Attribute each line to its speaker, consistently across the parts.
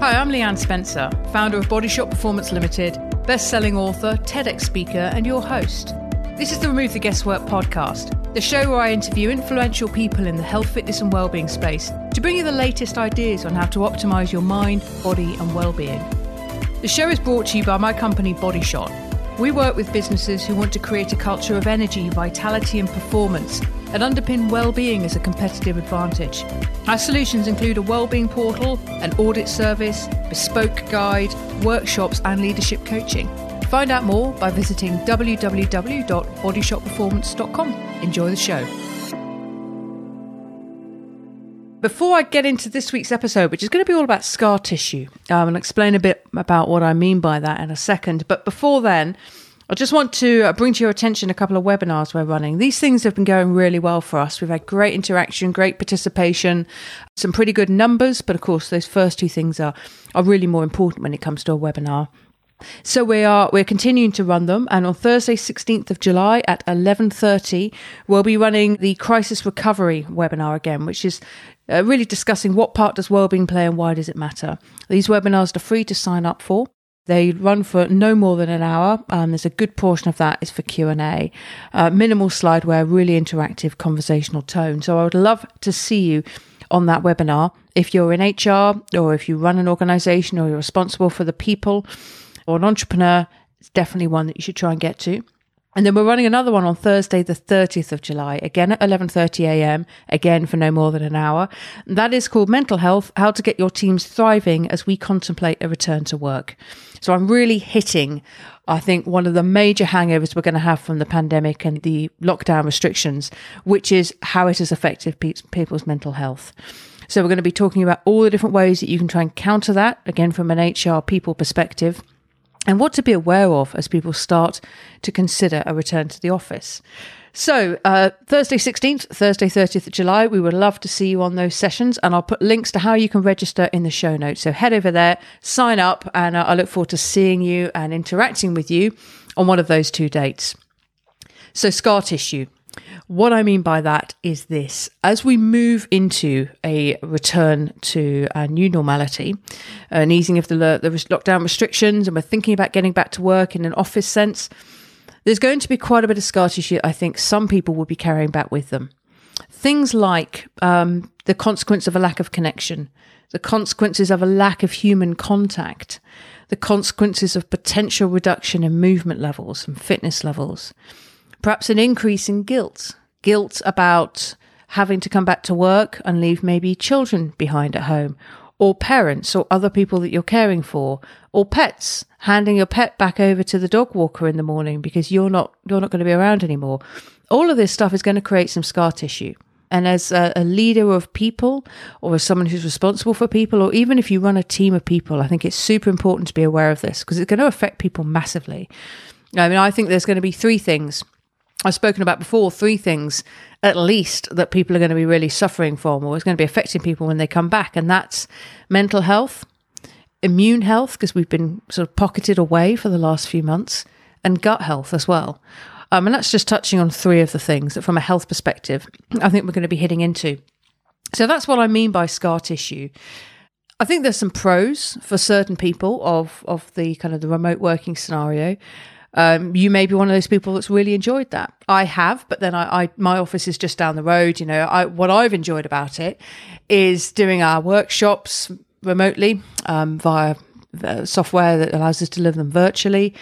Speaker 1: Hi, I'm Leanne Spencer, founder of Body Shot Performance Limited, best selling author, TEDx speaker, and your host. This is the Remove the Guesswork podcast, the show where I interview influential people in the health, fitness, and well-being space to bring you the latest ideas on how to optimize your mind, body, and well-being. The show is brought to you by my company Body Shot. We work with businesses who want to create a culture of energy, vitality, and performance and underpin well-being as a competitive advantage. Our solutions include a well-being portal, an audit service, bespoke guide, workshops, and leadership coaching. Find out more by visiting www.bodyshotperformance.com. Enjoy the show. Before I get into this week's episode, which is going to be all about scar tissue, um, and explain a bit about what I mean by that in a second. But before then, I just want to uh, bring to your attention a couple of webinars we're running. These things have been going really well for us. We've had great interaction, great participation, some pretty good numbers, but of course, those first two things are, are really more important when it comes to a webinar. So we are we're continuing to run them, and on Thursday, 16th of July at 11:30, we'll be running the crisis recovery webinar again, which is uh, really discussing what part does wellbeing play and why does it matter. These webinars are free to sign up for. They run for no more than an hour. Um, there's a good portion of that is for Q and A. Uh, minimal slideware, really interactive conversational tone. So I would love to see you on that webinar. If you're in HR or if you run an organisation or you're responsible for the people or an entrepreneur, it's definitely one that you should try and get to. And then we're running another one on Thursday, the 30th of July, again at 11:30 a.m. Again for no more than an hour. That is called Mental Health: How to Get Your Teams Thriving as We Contemplate a Return to Work. So I'm really hitting, I think, one of the major hangovers we're going to have from the pandemic and the lockdown restrictions, which is how it has affected pe- people's mental health. So we're going to be talking about all the different ways that you can try and counter that, again from an HR people perspective and what to be aware of as people start to consider a return to the office. So, uh, Thursday 16th, Thursday 30th of July, we would love to see you on those sessions, and I'll put links to how you can register in the show notes. So, head over there, sign up, and uh, I look forward to seeing you and interacting with you on one of those two dates. So, scar tissue. What I mean by that is this as we move into a return to a new normality, an easing of the, the lockdown restrictions, and we're thinking about getting back to work in an office sense, there's going to be quite a bit of scar tissue I think some people will be carrying back with them. Things like um, the consequence of a lack of connection, the consequences of a lack of human contact, the consequences of potential reduction in movement levels and fitness levels, perhaps an increase in guilt guilt about having to come back to work and leave maybe children behind at home, or parents or other people that you're caring for, or pets, handing your pet back over to the dog walker in the morning because you're not you're not going to be around anymore. All of this stuff is going to create some scar tissue. And as a, a, leader of people, or as someone who's responsible for people, or even if you run a team of people, I think it's super important to be aware of this because it's going to affect people massively. I mean, I think there's going to be three things I've spoken about before three things at least that people are going to be really suffering from or is going to be affecting people when they come back. And that's mental health, immune health, because we've been sort of pocketed away for the last few months, and gut health as well. Um, and that's just touching on three of the things that, from a health perspective, I think we're going to be hitting into. So that's what I mean by scar tissue. I think there's some pros for certain people of of the kind of the remote working scenario. Um, you may be one of those people that's really enjoyed that. I have, but then I, I, my office is just down the road. You know, I, what I've enjoyed about it is doing our workshops remotely um, via software that allows us to live them virtually.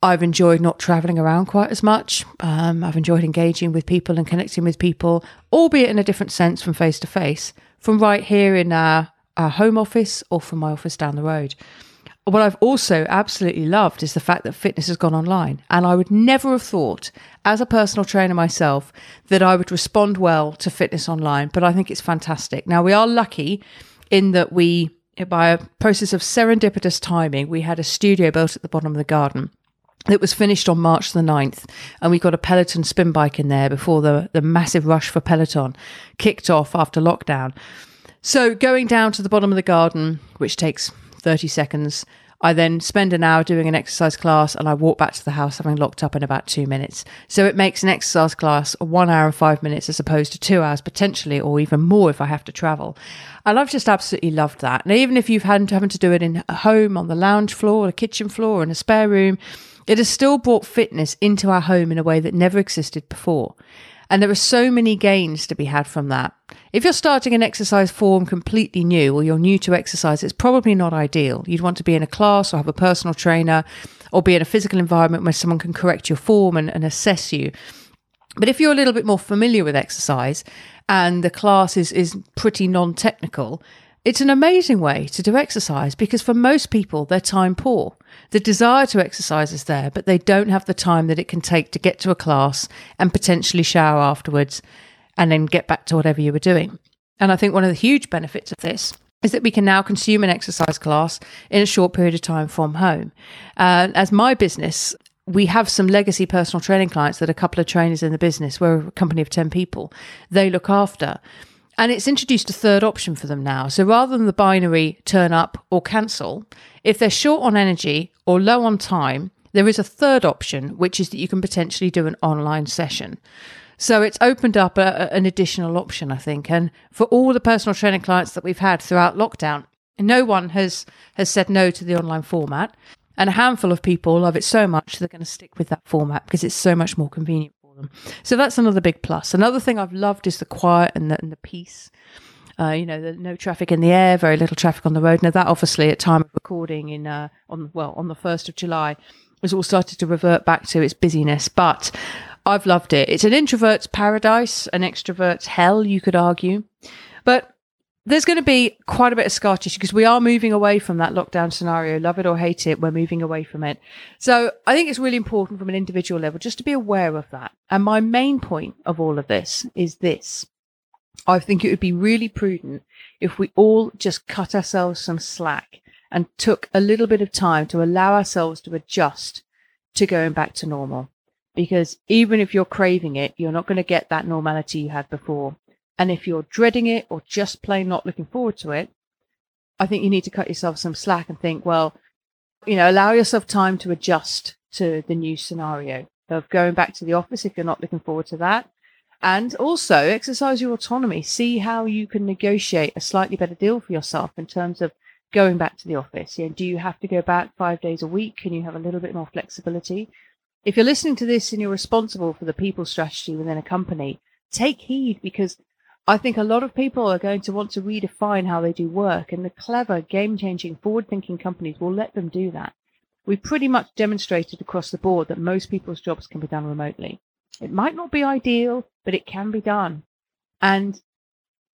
Speaker 1: I've enjoyed not traveling around quite as much. Um, I've enjoyed engaging with people and connecting with people, albeit in a different sense from face to face, from right here in our, our home office or from my office down the road what I've also absolutely loved is the fact that fitness has gone online. And I would never have thought, as a personal trainer myself, that I would respond well to fitness online. But I think it's fantastic. Now, we are lucky in that we, by a process of serendipitous timing, we had a studio built at the bottom of the garden. It was finished on March the 9th, and we got a Peloton spin bike in there before the, the massive rush for Peloton kicked off after lockdown. So, going down to the bottom of the garden, which takes 30 seconds. I then spend an hour doing an exercise class and I walk back to the house having locked up in about two minutes. So it makes an exercise class one hour and five minutes as opposed to two hours potentially, or even more if I have to travel. And I've just absolutely loved that. And even if you've had having to do it in a home, on the lounge floor, a kitchen floor, in a spare room, it has still brought fitness into our home in a way that never existed before. And there are so many gains to be had from that. If you're starting an exercise form completely new or you're new to exercise, it's probably not ideal. You'd want to be in a class or have a personal trainer or be in a physical environment where someone can correct your form and, and assess you. But if you're a little bit more familiar with exercise and the class is, is pretty non technical, it's an amazing way to do exercise because for most people, they're time poor. The desire to exercise is there, but they don't have the time that it can take to get to a class and potentially shower afterwards and then get back to whatever you were doing. And I think one of the huge benefits of this is that we can now consume an exercise class in a short period of time from home. Uh, as my business, we have some legacy personal training clients that a couple of trainers in the business, we're a company of 10 people, they look after. And it's introduced a third option for them now. So rather than the binary turn up or cancel, if they're short on energy or low on time, there is a third option, which is that you can potentially do an online session. So it's opened up a, an additional option, I think. And for all the personal training clients that we've had throughout lockdown, no one has, has said no to the online format. And a handful of people love it so much they're going to stick with that format because it's so much more convenient them. So that's another big plus. Another thing I've loved is the quiet and the, and the peace. Uh, you know, the, no traffic in the air, very little traffic on the road. Now that obviously at time of recording in uh, on well on the first of July has all started to revert back to its busyness, but I've loved it. It's an introvert's paradise, an extrovert's hell, you could argue. But there's going to be quite a bit of scar tissue because we are moving away from that lockdown scenario. Love it or hate it, we're moving away from it. So I think it's really important from an individual level just to be aware of that. And my main point of all of this is this. I think it would be really prudent if we all just cut ourselves some slack and took a little bit of time to allow ourselves to adjust to going back to normal. Because even if you're craving it, you're not going to get that normality you had before. And if you're dreading it or just plain not looking forward to it, I think you need to cut yourself some slack and think, well, you know, allow yourself time to adjust to the new scenario of going back to the office if you're not looking forward to that. And also exercise your autonomy. See how you can negotiate a slightly better deal for yourself in terms of going back to the office. You know, do you have to go back five days a week? Can you have a little bit more flexibility? If you're listening to this and you're responsible for the people strategy within a company, take heed because I think a lot of people are going to want to redefine how they do work, and the clever, game changing, forward thinking companies will let them do that. We've pretty much demonstrated across the board that most people's jobs can be done remotely. It might not be ideal, but it can be done. And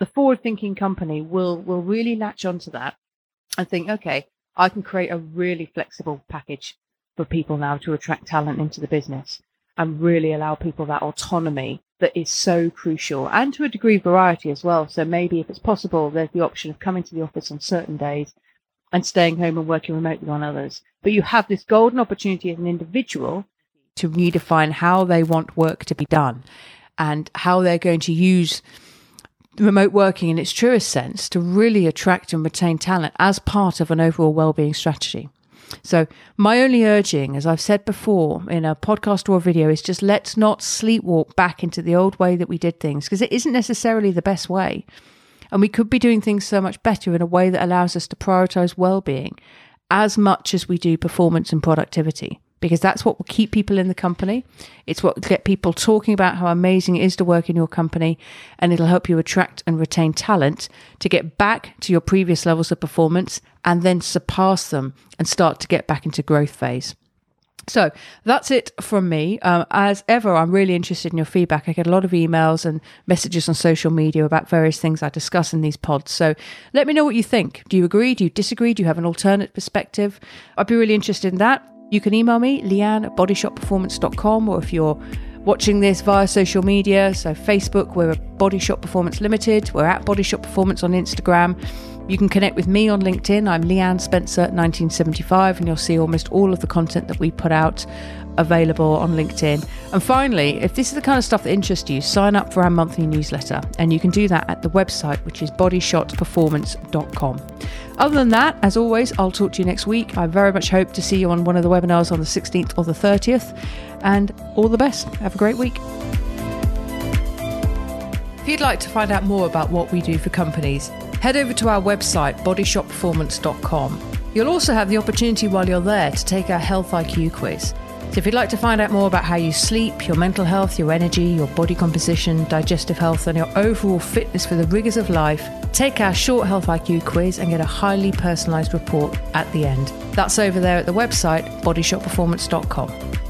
Speaker 1: the forward thinking company will, will really latch onto that and think, okay, I can create a really flexible package for people now to attract talent into the business and really allow people that autonomy that is so crucial and to a degree variety as well. So maybe if it's possible, there's the option of coming to the office on certain days and staying home and working remotely on others. But you have this golden opportunity as an individual to redefine how they want work to be done and how they're going to use remote working in its truest sense to really attract and retain talent as part of an overall well-being strategy. So, my only urging, as I've said before in a podcast or a video, is just let's not sleepwalk back into the old way that we did things because it isn't necessarily the best way. And we could be doing things so much better in a way that allows us to prioritize well being as much as we do performance and productivity because that's what will keep people in the company. It's what get people talking about how amazing it is to work in your company, and it'll help you attract and retain talent to get back to your previous levels of performance and then surpass them and start to get back into growth phase. So that's it from me. Um, as ever, I'm really interested in your feedback. I get a lot of emails and messages on social media about various things I discuss in these pods. So let me know what you think. Do you agree? Do you disagree? Do you have an alternate perspective? I'd be really interested in that. You can email me, leanne at bodyshotperformance.com, or if you're watching this via social media, so Facebook, we're Body Shot Performance Limited, we're at Body Shot Performance on Instagram. You can connect with me on LinkedIn. I'm Leanne Spencer 1975, and you'll see almost all of the content that we put out available on LinkedIn. And finally, if this is the kind of stuff that interests you, sign up for our monthly newsletter. And you can do that at the website, which is bodyshotperformance.com. Other than that, as always, I'll talk to you next week. I very much hope to see you on one of the webinars on the 16th or the 30th. And all the best. Have a great week. If you'd like to find out more about what we do for companies, head over to our website, bodyshotperformance.com. You'll also have the opportunity while you're there to take our Health IQ quiz. So, if you'd like to find out more about how you sleep, your mental health, your energy, your body composition, digestive health, and your overall fitness for the rigours of life, take our short Health IQ quiz and get a highly personalised report at the end. That's over there at the website bodyshotperformance.com.